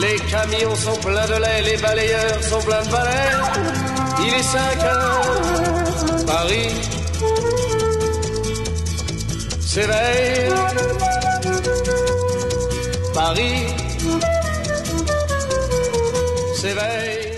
Les camions sont pleins de lait, les balayeurs sont pleins de balais. Il est 5 heures, Paris s'éveille. Paris s'éveille.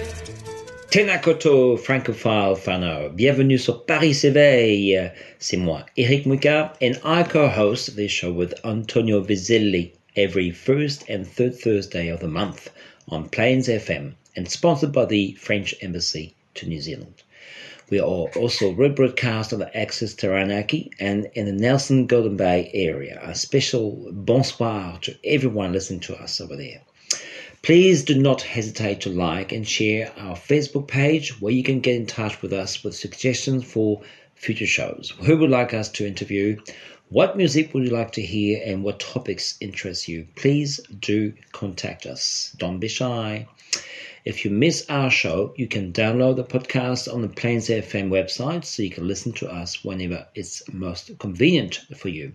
Tenakoto francophile Fano, bienvenue sur Paris s'éveille. C'est moi, Eric Muka, and I co-host this show with Antonio Vizilli every first and third Thursday of the month on Plains FM and sponsored by the French Embassy to New Zealand. We are also rebroadcast on the Access Taranaki and in the Nelson Golden Bay area. A special bonsoir to everyone listening to us over there. Please do not hesitate to like and share our Facebook page where you can get in touch with us with suggestions for future shows. Who would like us to interview? What music would you like to hear and what topics interest you? Please do contact us. Don't be shy. If you miss our show, you can download the podcast on the Plains FM website so you can listen to us whenever it's most convenient for you.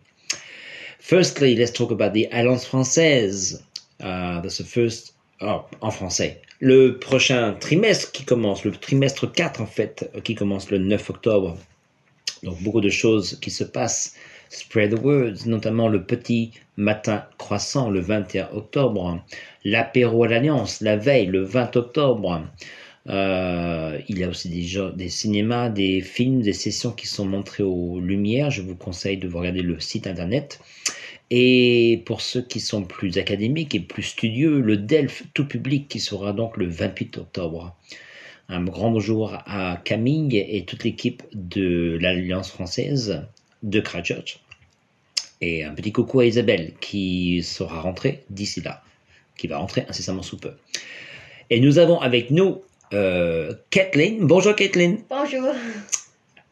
Firstly, let's talk about the Alliance Française. Uh, that's the first, oh, en français. Le prochain trimestre qui commence, le trimestre 4 en fait, qui commence le 9 octobre. Donc beaucoup de choses qui se passent. Spread the words, notamment le petit matin croissant le 21 octobre, l'apéro à l'Alliance la veille le 20 octobre. Euh, il y a aussi des, des cinémas, des films, des sessions qui sont montrées aux Lumières. Je vous conseille de vous regarder le site internet. Et pour ceux qui sont plus académiques et plus studieux, le Delphes tout public qui sera donc le 28 octobre. Un grand bonjour à Camille et toute l'équipe de l'Alliance française de Christchurch. Et un petit coucou à Isabelle qui sera rentrée d'ici là, qui va rentrer incessamment sous peu. Et nous avons avec nous euh, Kathleen. Bonjour Kathleen. Bonjour.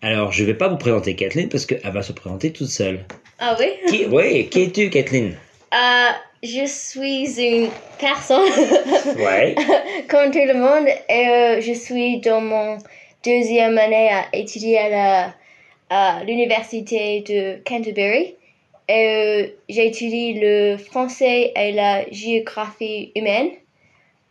Alors je ne vais pas vous présenter Kathleen parce qu'elle va se présenter toute seule. Ah oui? Qui, oui, qui es-tu Kathleen? Euh, je suis une personne Ouais. comme tout le monde et euh, je suis dans mon deuxième année à étudier à l'université de Canterbury. Euh, j'étudie le français et la géographie humaine.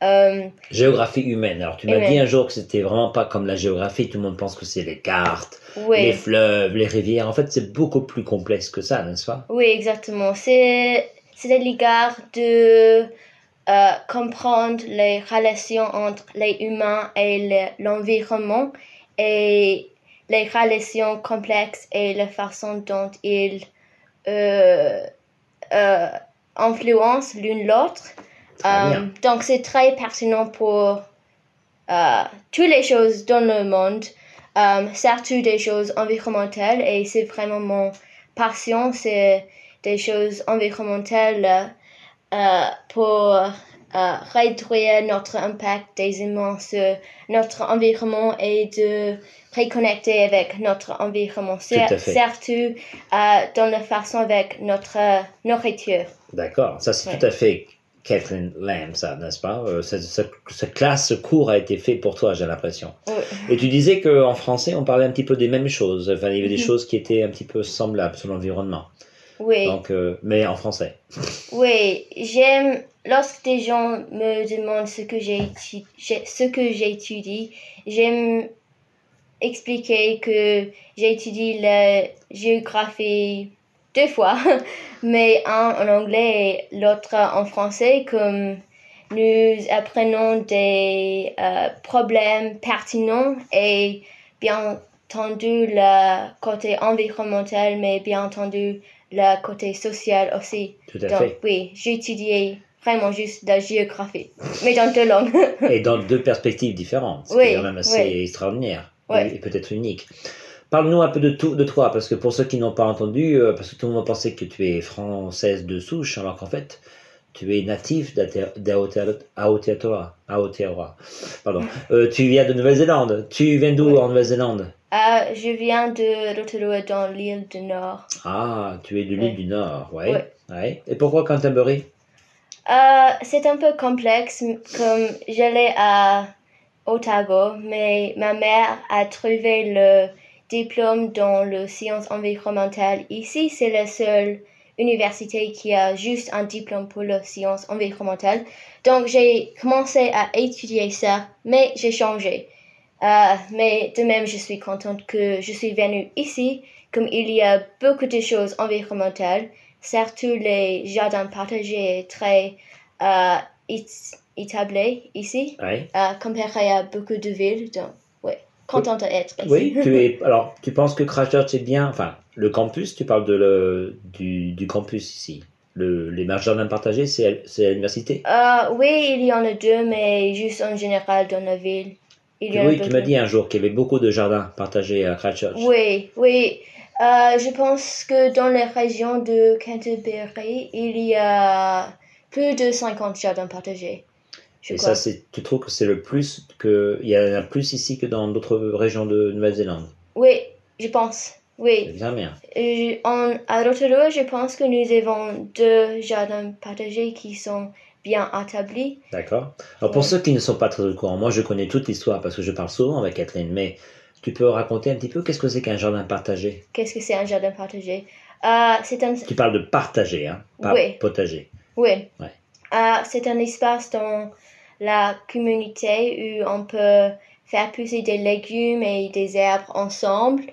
Euh, Géographie humaine. Alors tu m'as dit un jour que c'était vraiment pas comme la géographie. Tout le monde pense que c'est les cartes, les fleuves, les rivières. En fait, c'est beaucoup plus complexe que ça, n'est-ce pas? Oui, exactement. C'est à l'égard de euh, comprendre les relations entre les humains et le- l'environnement et les relations complexes et la façon dont ils influencent l'une l'autre. Euh, donc c'est très pertinent pour euh, toutes les choses dans le monde, euh, surtout des choses environnementales et c'est vraiment mon passion, c'est des choses environnementales euh, pour euh, réduire notre impact des humains sur notre environnement et de reconnecter avec notre environnement, à surtout euh, dans la façon avec notre euh, nourriture. D'accord. Ça, c'est Ouais. tout à fait Kathleen Lamb, ça, n'est-ce pas? Euh, cette, cette- cette classe, ce cours a été fait pour toi, j'ai l'impression. Oui. Et tu disais qu'en français, on parlait un petit peu des mêmes choses. Enfin, il y avait des Mhm. choses qui étaient un petit peu semblables sur l'environnement. Oui. Donc, euh, mais en français. Oui, j'aime lorsque des gens me demandent ce que j'ai j'ai- ce que j'étudie, j'aime expliquer que j'étudie la géographie deux fois, mais un en anglais et l'autre en français, comme nous apprenons des euh, problèmes pertinents et bien entendu le côté environnemental, mais bien entendu le côté social aussi. Tout à Donc, fait. oui, j'ai étudié vraiment juste la géographie, mais dans deux langues. Et dans deux perspectives différentes. Ce qui Oui, est quand même assez oui. extraordinaire. Ouais. Et peut-être unique. Parle-nous un peu de, tout, de toi, parce que pour ceux qui n'ont pas entendu, euh, parce que tout le monde pensait que tu es française de souche, alors qu'en fait, tu es natif d'Aote- d'Aote- Aotearoa. Aotearoa. Pardon. Euh, tu viens de Nouvelle-Zélande. Tu viens d'où en Nouvelle-Zélande? Euh, je viens de Rotorua dans l'île du Nord. Ah, tu es de l'île du Nord, ouais. Ouais. ouais. Et pourquoi Canterbury? Euh, c'est un peu complexe, comme j'allais à Otago, mais ma mère a trouvé le diplôme dans les sciences environnementales. Ici, c'est la seule université qui a juste un diplôme pour les sciences environnementales. Donc, j'ai commencé à étudier ça, mais j'ai changé. Euh, mais de même, je suis contente que je suis venue ici, comme il y a beaucoup de choses environnementales, surtout les jardins partagés très euh, établis ici, Ouais. euh, comparé à beaucoup de villes. Donc, ouais, contente d'être ici. Oui, tu es. Alors, tu penses que Christchurch est bien. Enfin, le campus, tu parles de le, du, du campus ici. Le, les jardins partagés, c'est c'est à l'université? Euh, oui, il y en a deux, mais juste en général dans la ville. Il y en a Oui, tu m'as dit un jour qu'il y avait beaucoup de jardins partagés à Christchurch. Oui, oui. Euh, je pense que dans les régions de Canterbury, il y a plus de 50 jardins partagés. Je Et crois. ça, tu trouves que c'est le plus que il y en a plus ici que dans d'autres régions de Nouvelle-Zélande? Oui, je pense. Oui. bien bien. En, à Rotorua, je pense que nous avons deux jardins partagés qui sont bien établis. D'accord. Alors pour Ouais. ceux qui ne sont pas très au courant, moi je connais toute l'histoire parce que je parle souvent avec Kathleen, mais tu peux raconter un petit peu qu'est-ce que c'est qu'un jardin partagé? Qu'est-ce que c'est un jardin partagé? Euh, c'est un, Tu parles de partager, hein, pas Oui. potager. Oui. Ouais. Euh, c'est un espace dans la communauté où on peut faire pousser des légumes et des herbes ensemble.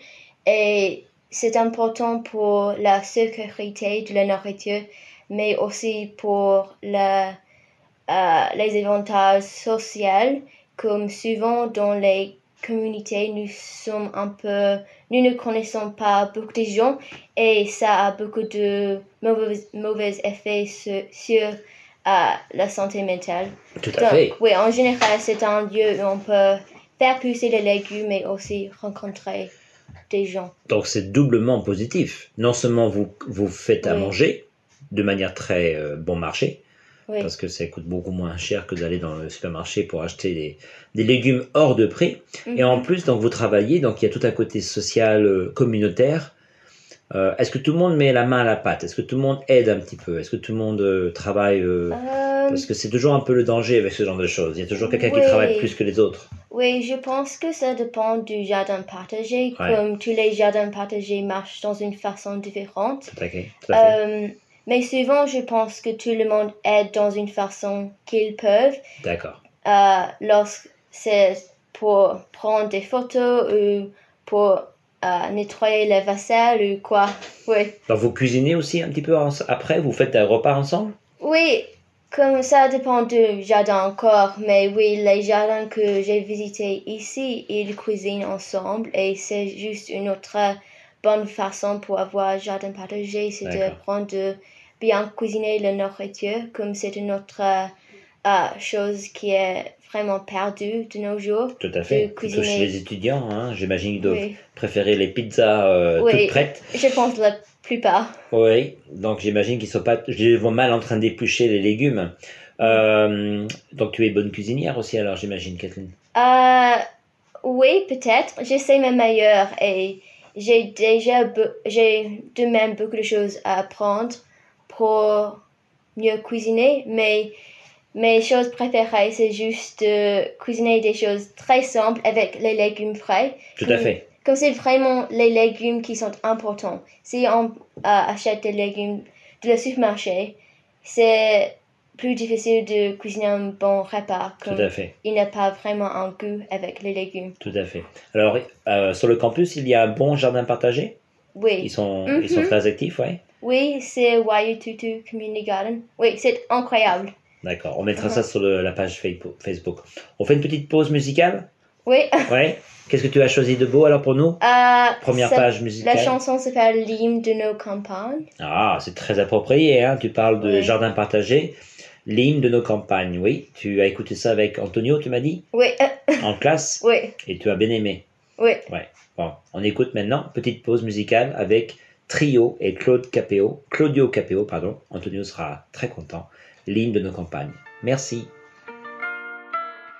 Et c'est important pour la sécurité de la nourriture, mais aussi pour la, euh, les avantages sociaux, comme souvent dans les communautés, nous sommes un peu, nous ne connaissons pas beaucoup de gens et ça a beaucoup de mauvais, mauvais effets sur, sur euh, la santé mentale. Tout à Donc, fait. oui, en général, c'est un lieu où on peut faire pousser les légumes et aussi rencontrer des gens. Donc c'est doublement positif. Non seulement vous vous faites à Oui. manger de manière très euh, bon marché, Oui, parce que ça coûte beaucoup moins cher que d'aller dans le supermarché pour acheter des, des légumes hors de prix. Et en Mhm. plus, donc vous travaillez, donc il y a tout un côté social, euh, communautaire. Euh, Est-ce que tout le monde met la main à la pâte? Est-ce que tout le monde aide un petit peu? Est-ce que tout le monde travaille Parce que c'est toujours un peu le danger avec ce genre de choses. Il y a toujours quelqu'un Oui. qui travaille plus que les autres. oui, je pense que ça dépend du jardin partagé, Ouais. comme tous les jardins partagés marchent dans une façon différente. Tout à fait. Tout à fait. Euh, mais souvent, je pense que tout le monde aide dans une façon qu'ils peuvent. D'accord. euh, lorsque c'est pour prendre des photos ou pour euh, nettoyer les vaisselle ou quoi. Oui. Donc vous cuisinez aussi un petit peu après Vous faites un repas ensemble? Oui, comme ça dépend du jardin encore, mais oui, les jardins que j'ai visités ici, ils cuisinent ensemble et c'est juste une autre bonne façon pour avoir un jardin partagé, c'est de prendre de bien cuisiner la nourriture, comme c'est une autre euh, chose qui est vraiment perdue de nos jours. Tout à fait. Plutôt chez les étudiants, hein, j'imagine qu'ils doivent Oui. préférer les pizzas euh, Oui. toutes prêtes. Je pense la plupart. Oui, donc j'imagine qu'ils sont pas, je les vois mal en train d'éplucher les légumes. Euh, donc tu es bonne cuisinière aussi alors j'imagine Kathleen. Euh, oui, peut-être. J'essaie ma meilleure et j'ai déjà j'ai de même beaucoup de choses à apprendre pour mieux cuisiner, mais mes choses préférées, c'est juste de cuisiner des choses très simples avec les légumes frais. Tout à fait. Comme c'est vraiment les légumes qui sont importants. Si on euh, achète des légumes de le supermarché, c'est plus difficile de cuisiner un bon repas. Tout à fait. il n'a pas vraiment un goût avec les légumes. Tout à fait. Alors euh, sur le campus, il y a un bon jardin partagé? Ils Oui, ils sont Mhm. très actifs, ouais? oui, c'est Waiututu Community Garden. Oui, c'est incroyable. D'accord. On mettra Mhm. ça sur le- la page Facebook- Facebook. On fait une petite pause musicale? Oui, Ouais. Qu'est-ce que tu as choisi de beau alors pour nous? Euh, Première page musicale. La chanson s'appelle L'hymne de nos campagnes. Ah, c'est très approprié, hein. Tu parles de Oui. jardin partagé, l'hymne de nos campagnes. Oui, tu as écouté ça avec Antonio, tu m'as dit, Oui, en classe, oui, et tu as bien aimé? oui. Bon, on écoute maintenant, petite pause musicale avec Trio et Claude Capéo, Claudio Capéo, pardon. Antonio sera très content. l'hymne de nos campagnes. Merci.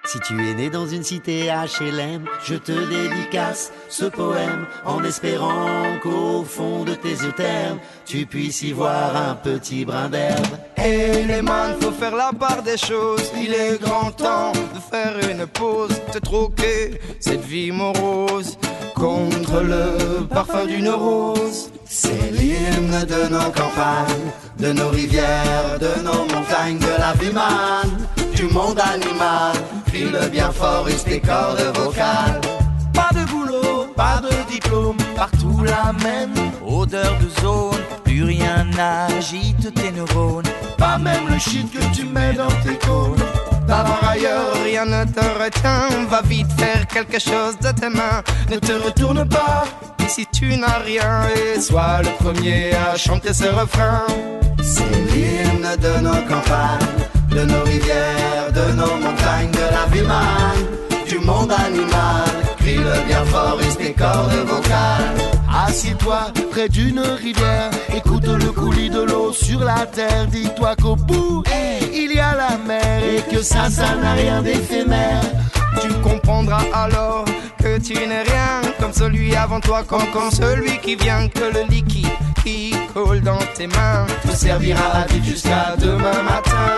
Si tu es né dans une cité HLM, je te dédicace ce poème en espérant qu'au fond de tes yeux ternes, tu puisses y voir un petit brin d'herbe. Et les man, faut faire la part des choses. Il est grand temps de faire une pause, te troquer cette vie morose contre le parfum d'une rose. C'est l'hymne de nos campagnes, de nos rivières, de nos montagnes, de la vie du monde animal. Crie-le bien fort, use tes cordes vocales. Pas de boulot, pas de diplôme, partout la même odeur de zone. Plus rien n'agite tes neurones, pas même le shit que tu mets dans tes cônes. Par ailleurs, rien ne te retient. Va vite faire quelque chose de tes mains. Ne te retourne pas si tu n'as rien. Et sois le premier à chanter ce refrain. C'est l'hymne de nos campagnes, de nos rivières, de nos montagnes, de la vie man, du monde animal. Crie-le bien fort, tes cordes vocales. Assieds-toi près d'une rivière, écoute le coulis de l'eau sur la terre. Dis-toi qu'au bout, il y a la mer et que ça, ça n'a rien d'éphémère. Avant toi, comme, comme celui qui vient, que le liquide qui coule dans tes mains te servira à jusqu'à demain matin.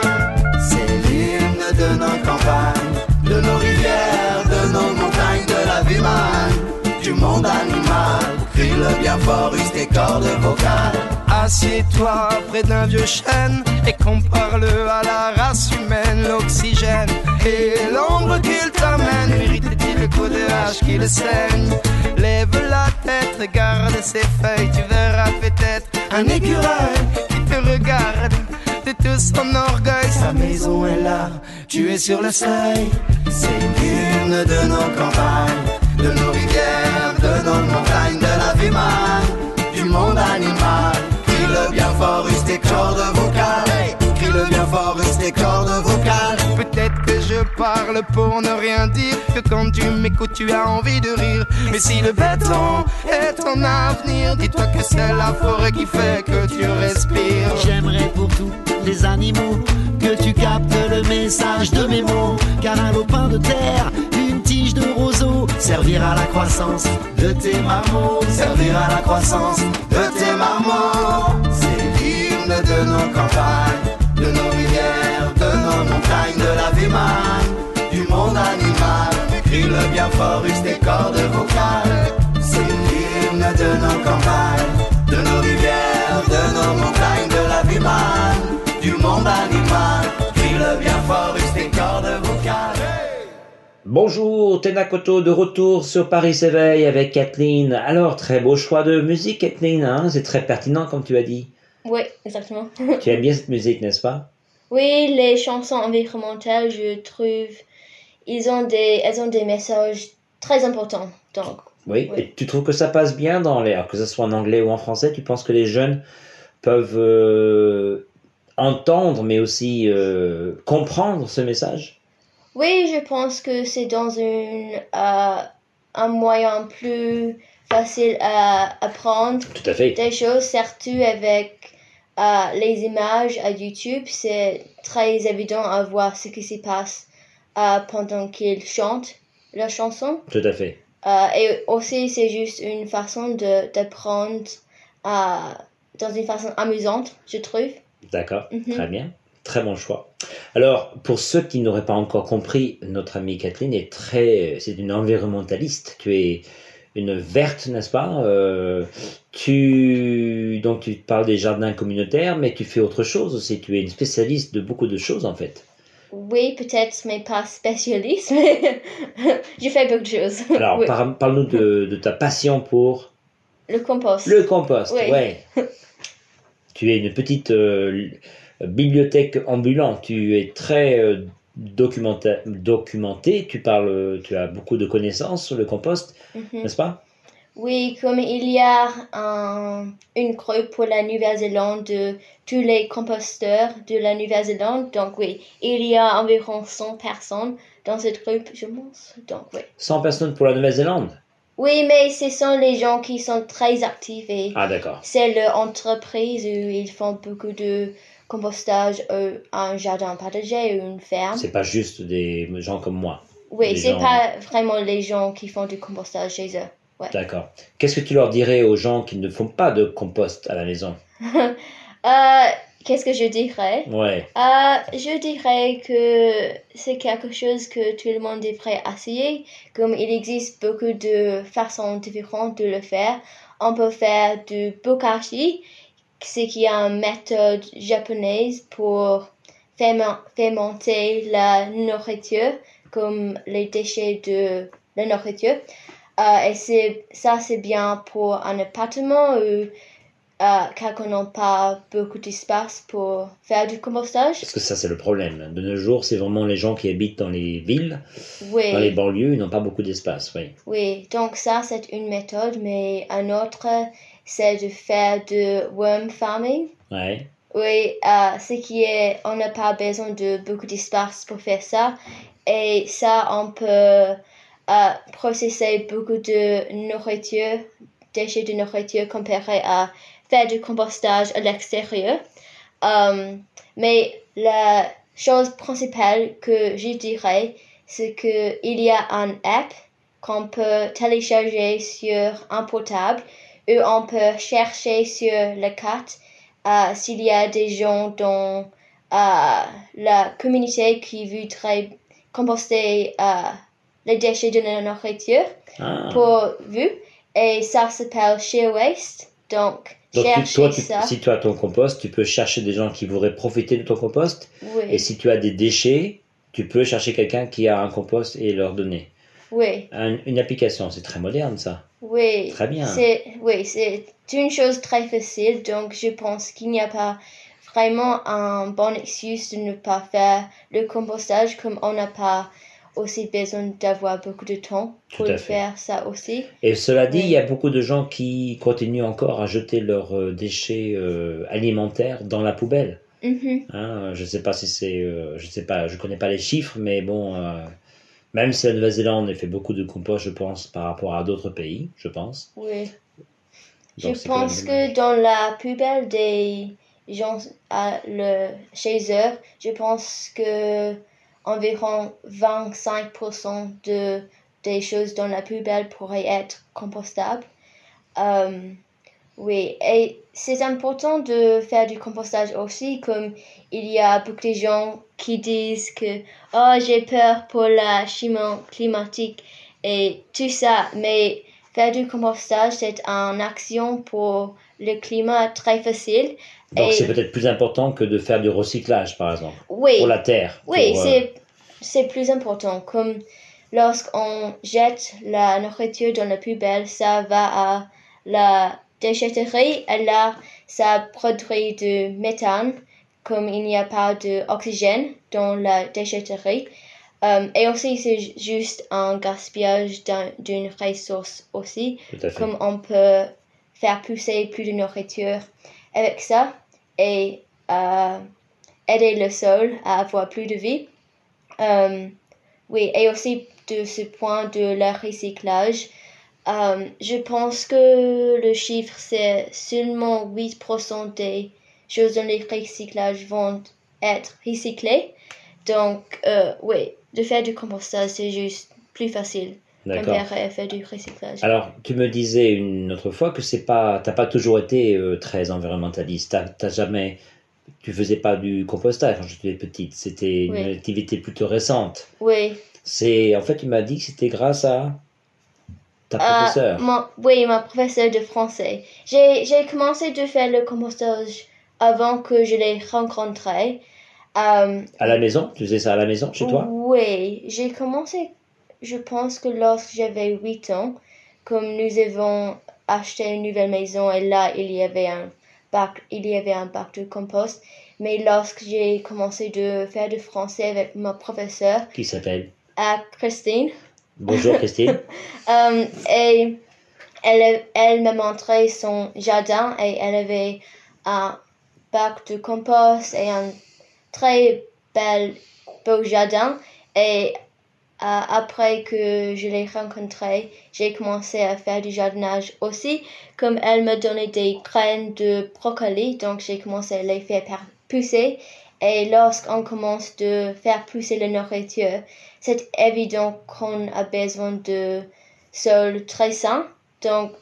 C'est l'hymne de nos campagnes, de nos rivières, de nos montagnes, de la vie man, du monde animal. Crie-le bien fort, use tes cordes vocales. Assieds-toi près d'un vieux chêne et compare-le à la race humaine, l'oxygène et l'ombre qu'il t'amène. Mérite-t-il le coup de hache qui le saigne? Lève la tête, regarde ses feuilles, tu verras peut-être un écureuil qui te regarde de tout son orgueil. Sa maison est là, tu es sur le seuil. C'est l'hymne de nos campagnes, de nos rivières, de nos montagnes, de la vie man, du monde animal. Crie-le bien fort, use tes cordes vocales. Crie-le bien fort, use tes cordes vocales. Je parle pour ne rien dire, que quand tu m'écoutes tu as envie de rire. Mais si le béton est ton avenir, dis-toi que c'est la forêt qui fait que tu respires. J'aimerais pour tous les animaux que tu captes le message de mes mots. Car un lopin de terre, une tige de roseau, servira à la croissance de tes marmots. Servira à la croissance de tes marmots. C'est l'hymne de nos campagnes, man, du monde animal. Crie-le bien fort, use tes cordes vocales. C'est l'hymne de nos campagnes, de nos rivières, de nos montagnes, de la vie man, du monde animal. Crie-le bien fort, use tes cordes vocales. Bonjour, Tenakoto de retour sur Paris s'éveille avec Kathleen. Alors, très beau choix de musique, Kathleen, hein c'est très pertinent comme tu as dit. Oui, exactement. Tu aimes bien cette musique, n'est-ce pas? Oui, les chansons environnementales, je trouve, ils ont des, elles ont des messages très importants. Donc, Oui. Oui. Et tu trouves que ça passe bien dans les, alors que ce soit en anglais ou en français, tu penses que les jeunes peuvent euh, entendre, mais aussi euh, comprendre ce message? Oui, je pense que c'est dans une, euh, un moyen plus facile à apprendre Tout à fait. des choses, surtout avec euh, les images à YouTube. C'est très évident à voir ce qui se passe euh, pendant qu'ils chantent la chanson. Tout à fait. Euh, et aussi, c'est juste une façon de d'apprendre euh, dans une façon amusante, je trouve. D'accord, Mhm. très bien. Très bon choix. Alors, pour ceux qui n'auraient pas encore compris, notre amie Kathleen est très, c'est une environnementaliste. Tu es une verte, n'est-ce pas Euh, Tu donc tu parles des jardins communautaires, mais tu fais autre chose aussi. Tu es une spécialiste de beaucoup de choses en fait. Oui, peut-être, mais pas spécialiste, mais je fais beaucoup de choses. Alors, Oui. par- parle-nous de, de ta passion pour Le compost. le compost. Oui. Ouais. tu es une petite euh, bibliothèque ambulante. Tu es très euh, documenta- documenté. Tu parles, tu as beaucoup de connaissances sur le compost, Mhm. n'est-ce pas? Oui, comme il y a un- une groupe pour la Nouvelle-Zélande de tous les composteurs de la Nouvelle-Zélande, donc oui, il y a environ 100 personnes dans cette groupe, je pense. Donc oui. 100 personnes pour la Nouvelle-Zélande? Oui, mais ce sont les gens qui sont très actifs et Ah c'est leur entreprise où ils font beaucoup de compostage ou un jardin partagé ou une ferme. C'est pas juste des gens comme moi. Oui, c'est gens- pas vraiment les gens qui font du compostage chez eux. Ouais. D'accord. Qu'est-ce que tu leur dirais aux gens qui ne font pas de compost à la maison Euh, Qu'est-ce que je dirais Ouais. Euh, je dirais que c'est quelque chose que tout le monde devrait essayer. Comme il existe beaucoup de façons différentes de le faire. On peut faire du bokashi, c'est qui est une méthode japonaise pour fermen- fermenter la nourriture, comme les déchets de la nourriture. Euh, et c'est, ça, c'est bien pour un appartement ou euh, quand on n'a pas beaucoup d'espace pour faire du compostage. Parce que ça, c'est le problème. De nos jours, c'est vraiment les gens qui habitent dans les villes, Oui, dans les banlieues, ils n'ont pas beaucoup d'espace. Oui. oui. Donc ça, c'est une méthode, mais un autre, c'est de faire du worm farming. Ouais. Oui, euh, ce qui est, on n'a pas besoin de beaucoup d'espace pour faire ça. Et ça, on peut euh, processer beaucoup de nourriture, déchets de nourriture comparé à faire du compostage à l'extérieur. Euh, mais la chose principale que je dirais, c'est qu'il y a un app qu'on peut télécharger sur un portable où on peut chercher sur la carte euh, s'il y a des gens dans euh, la communauté qui voudraient composter euh, les déchets de la nourriture Ah. pour vous. Et ça s'appelle Share Waste. Donc, Donc, tu- toi, tu- si tu as ton compost, tu peux chercher des gens qui voudraient profiter de ton compost. Oui, Et si tu as des déchets, tu peux chercher quelqu'un qui a un compost et leur donner. oui, Un- une application, c'est très moderne ça. Oui. Très bien. C'est, oui, c'est une chose très facile. Donc, je pense qu'il n'y a pas vraiment un bon excuse de ne pas faire le compostage comme on n'a pas aussi besoin d'avoir beaucoup de temps pour faire ça aussi. Et cela dit, Oui. il y a beaucoup de gens qui continuent encore à jeter leurs euh, déchets euh, alimentaires dans la poubelle. Mhm. Hein, je sais pas si c'est, euh, je sais pas, je connais pas les chiffres, mais bon, euh, même si la Nouvelle-Zélande fait beaucoup de compost, je pense, par rapport à d'autres pays, je pense. Oui. Donc, je même pense que dans la poubelle des gens à le, chez eux, je pense que environ 25% de, des choses dans la poubelle pourraient être compostables. Euh, oui, et c'est important de faire du compostage aussi, comme il y a beaucoup de gens qui disent que oh, j'ai peur pour la chimie climatique et tout ça, mais faire du compostage, c'est une action pour le climat très facile. Donc et- c'est peut-être plus important que de faire du recyclage, par exemple, Oui, pour la terre. oui, pour, euh, c'est, c'est plus important. Comme lorsqu'on jette la nourriture dans la poubelle, ça va à la déchetterie et là, ça produit du méthane, comme il n'y a pas d'oxygène dans la déchetterie. Euh, et aussi, c'est ju- juste un gaspillage d'un- d'une ressource aussi comme on peut faire pousser plus de nourriture avec ça et euh, aider le sol à avoir plus de vie. Euh, oui, et aussi de ce point de le recyclage, euh, je pense que le chiffre c'est seulement 8% des choses dans les recyclages vont être recyclées. Donc, euh, oui, de faire du compostage c'est juste plus facile D'accord. à faire du recyclage. Alors, tu me disais une autre fois que c'est pas, t'as pas toujours été euh, très environnementaliste. T'as, t'as jamais, tu faisais pas du compostage quand j'étais petite. C'était une activité plutôt récente. Oui. C'est, en fait, tu m'as dit que c'était grâce à ta Euh, professeure. mon- oui, ma professeure de français. J'ai commencé de faire le compostage avant que je l'ai rencontré. Euh, À la maison, tu faisais ça à la maison chez toi? Oui, j'ai commencé, je pense que lorsque j'avais 8 ans, comme nous avons acheté une nouvelle maison et là il y avait un bac, il y avait un bac de compost. Mais lorsque j'ai commencé de faire du français avec ma professeure, Qui s'appelle? à Christine, Bonjour Christine. euh, et elle, elle m'a montré son jardin et elle avait un bac de compost et un très bel beau jardin. Et euh, après que je l'ai rencontré, j'ai commencé à faire du jardinage aussi. Comme elle me donnait des graines de brocoli, donc j'ai commencé à les faire pousser. Et lorsqu'on commence de faire pousser la nourriture, c'est évident qu'on a besoin de sol très sain. Donc,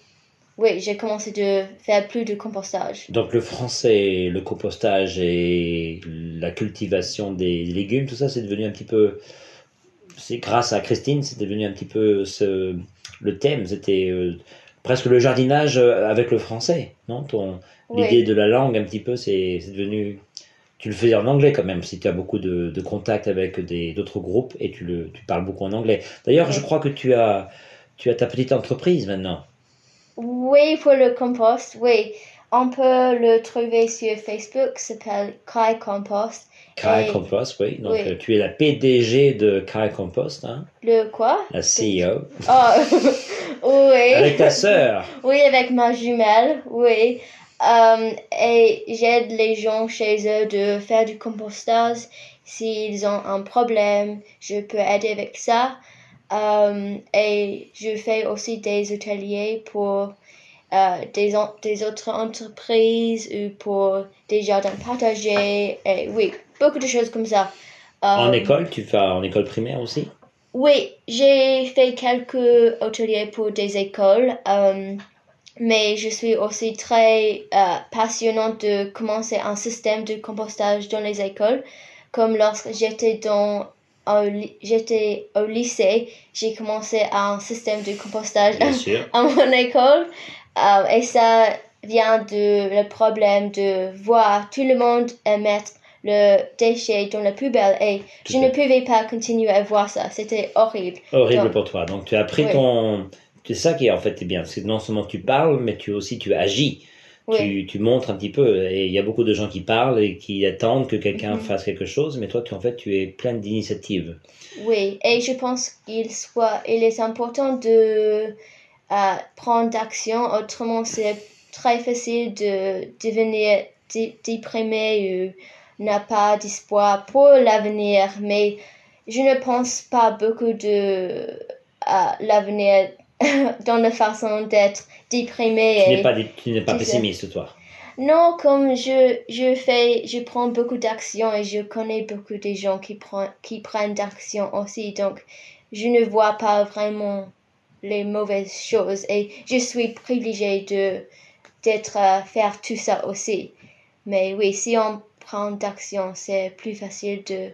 oui, j'ai commencé de faire plus de compostage. Donc le français, le compostage et la cultivation des légumes, tout ça, c'est devenu un petit peu... C'est grâce à Christine, c'est devenu un petit peu ce, le thème. C'était euh, presque le jardinage euh, avec le français, non? Ton L'idée de la langue, un petit peu, c'est devenu tu le faisais en anglais quand même, si tu as beaucoup de, de contacts avec d'autres groupes et tu, le, tu parles beaucoup en anglais. D'ailleurs, je crois que tu as, tu as ta petite entreprise maintenant. Oui, pour le compost, oui. On peut le trouver sur Facebook, s'appelle Kai Compost. Kai Compost, oui. Donc, euh, tu es la PDG de Kai Compost. Hein? Le quoi? La CEO. Oh, oui. Avec ta sœur. Oui, avec ma jumelle, oui. Um, et j'aide les gens chez eux de faire du compostage. S'ils ont un problème, je peux aider avec ça. Um, et je fais aussi des ateliers pour euh, des, des autres entreprises ou pour des jardins partagés. Et oui, beaucoup de choses comme ça. en école, tu fais en école primaire aussi? Oui, j'ai fait quelques ateliers pour des écoles mais je suis aussi très euh, passionnante de commencer un système de compostage dans les écoles. Comme lorsque j'étais dans j'étais au lycée, j'ai commencé un système de compostage à mon école. Euh, et ça vient de le problème de voir tout le monde mettre le déchet dans la poubelle et je ne pouvais pas continuer à voir ça. C'était horrible. Horrible pour toi. Donc tu as pris ton c'est ça qui est en fait bien. C'est non seulement tu parles, mais tu aussi tu agis. Tu, tu, montres un petit peu. Et il y a beaucoup de gens qui parlent et qui attendent que quelqu'un mhm. fasse quelque chose, mais toi, tu, en fait, tu es plein d'initiatives. Oui, et je pense qu'il soit, il est important de euh, prendre d'action. Autrement, c'est très facile de devenir déprimé ou n'a pas d'espoir pour l'avenir. Mais je ne pense pas beaucoup de à l'avenir dans la façon d'être déprimé. Tu n'es pas, tu n'es pas pessimiste, toi Non, comme je, je fais, je prends beaucoup d'actions et je connais beaucoup de gens qui, prennent, qui prennent d'action aussi. Donc, je ne vois pas vraiment les mauvaises choses et je suis privilégiée de d'être à faire tout ça aussi. Mais oui, si on prend d'action, c'est plus facile de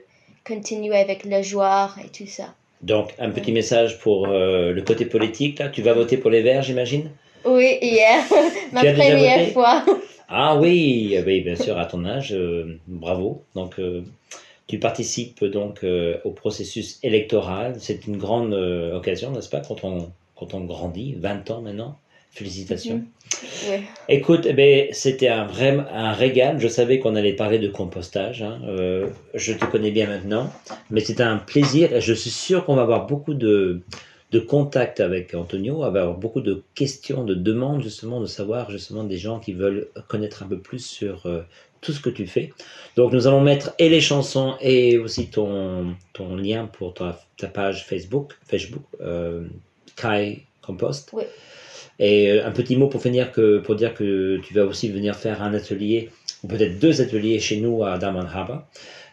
continuer avec la joie et tout ça. Donc, un petit message pour euh, le côté politique. Là. Tu vas voter pour les Verts, j'imagine? Oui, hier. Ma première fois. Ah oui, oui, bien sûr, à ton âge. Euh, bravo. Donc, euh, tu participes donc au processus électoral. C'est une grande occasion, n'est-ce pas, quand on, quand on grandit, 20 ans maintenant? Félicitations. Mhm. Écoute, eh ben, c'était un vrai un régal. Je savais qu'on allait parler de compostage. Hein. Euh, je te connais bien maintenant, mais c'est un plaisir. Et je suis sûr qu'on va avoir beaucoup de, de contacts avec Antonio, on va avoir beaucoup de questions, de demandes justement, de savoir justement des gens qui veulent connaître un peu plus sur euh, tout ce que tu fais. Donc nous allons mettre et les chansons et aussi ton, ton lien pour ta, ta page Facebook, Facebook, euh, Kai Compost. Oui. Et euh, un petit mot pour finir que, pour dire que tu vas aussi venir faire un atelier, ou peut-être deux ateliers chez nous à Daman Haba.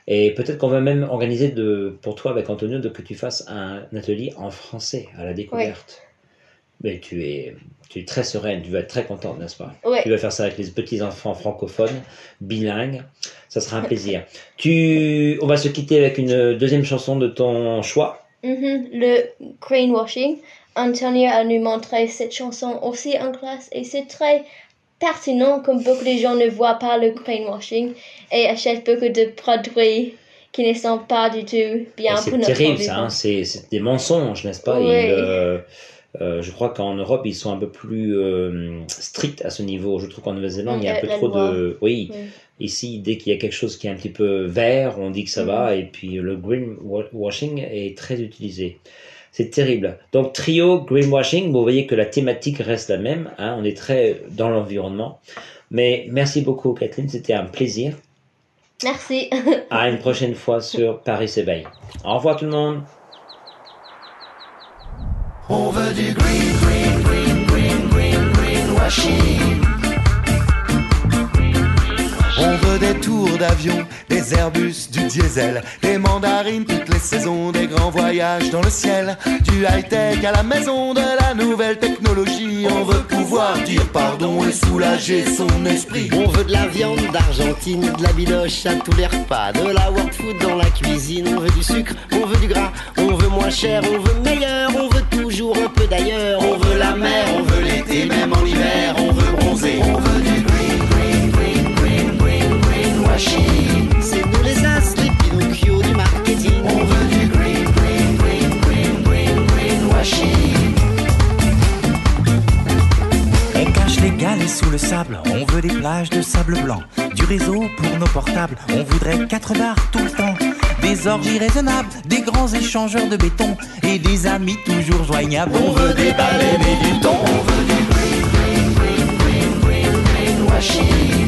Et peut-être qu'on va même organiser de, pour toi avec Antonio de que tu fasses un atelier en français à la découverte. Mais tu es, tu es très sereine, tu vas être très contente, n'est-ce pas? Tu vas faire ça avec les petits enfants francophones, bilingues. Ça sera un plaisir. tu, on va se quitter avec une deuxième chanson de ton choix. Mm-hmm. le greenwashing. Antonio a nous montré cette chanson aussi en classe et c'est très pertinent comme beaucoup de gens ne voient pas le greenwashing et achètent beaucoup de produits qui ne sont pas du tout bien pour notre C'est terrible ça, hein. c'est des mensonges, n'est-ce pas? Euh, euh, Je crois qu'en Europe, ils sont un peu plus euh, stricts à ce niveau. Je trouve qu'en Nouvelle-Zélande, il y a un peu trop de... Oui, ici, dès qu'il y a quelque chose qui est un petit peu vert, on dit que ça va, et puis le greenwashing est très utilisé. C'est terrible. Donc trio greenwashing, vous voyez que la thématique reste la même. Hein, on est très dans l'environnement. Mais merci beaucoup Kathleen, c'était un plaisir. Merci. à une prochaine fois sur Paris s'éveille. Au revoir tout le monde. On veut du green, green, green, green, green, greenwashing. On veut des tours d'avion, des Airbus, du diesel, des mandarines toutes les saisons, des grands voyages dans le ciel, du high-tech à la maison, de la nouvelle technologie. On veut pouvoir dire pardon et soulager son esprit. On veut de la viande d'Argentine, de la biloche à tous les repas, de la world food dans la cuisine. On veut du sucre, on veut du gras, on veut moins cher, on veut meilleur, on veut toujours un peu d'ailleurs. On veut la mer, on veut l'été, même en hiver, on veut bronzer. On veut du C'est nous les as, les marketing. On veut du green, green, green, green, green, greenwashing. On cache les galets sous le sable, on veut des plages de sable blanc, du réseau pour nos portables, on voudrait quatre bars tout le temps, des orgies raisonnables, des grands échangeurs de béton et des amis toujours joignables. On veut des baleines et du thon, on veut du green, green, green, green, green. C'est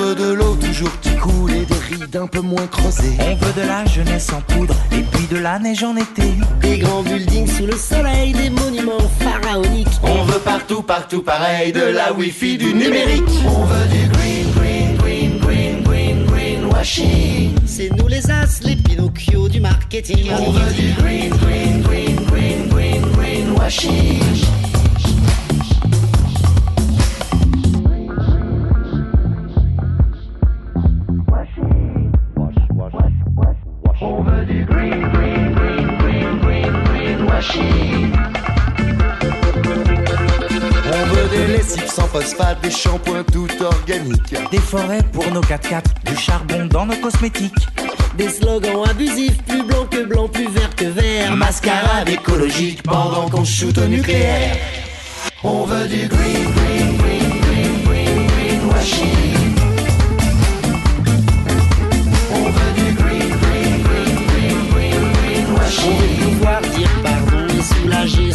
veut de l'eau toujours qui coule et des rides un peu moins creusées. On veut de la jeunesse en poudre et puis de la neige en été. Des grands buildings sous le soleil, des monuments pharaoniques. On veut partout, partout pareil, de la wifi, du numérique. On veut du green, green, green, green, green, greenwashing. C'est nous les as, les Pinocchio du marketing. On veut du green, green, green, green, green, greenwashing. Phosphate, des shampoings tout organiques. Des forêts pour nos 4x4, du charbon dans nos cosmétiques. Des slogans abusifs, plus blanc que blanc, plus vert que vert. Mascarade écologique pendant qu'on shoot au nucléaire. On veut du green, green, green, green, green, greenwashing. On veut du green, green, green, green, green, On greenwashing. veut pouvoir dire pardon et soulager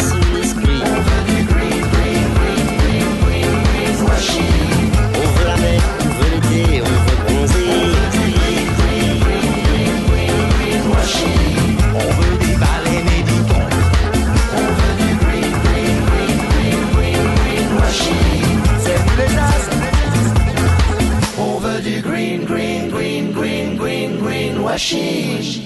On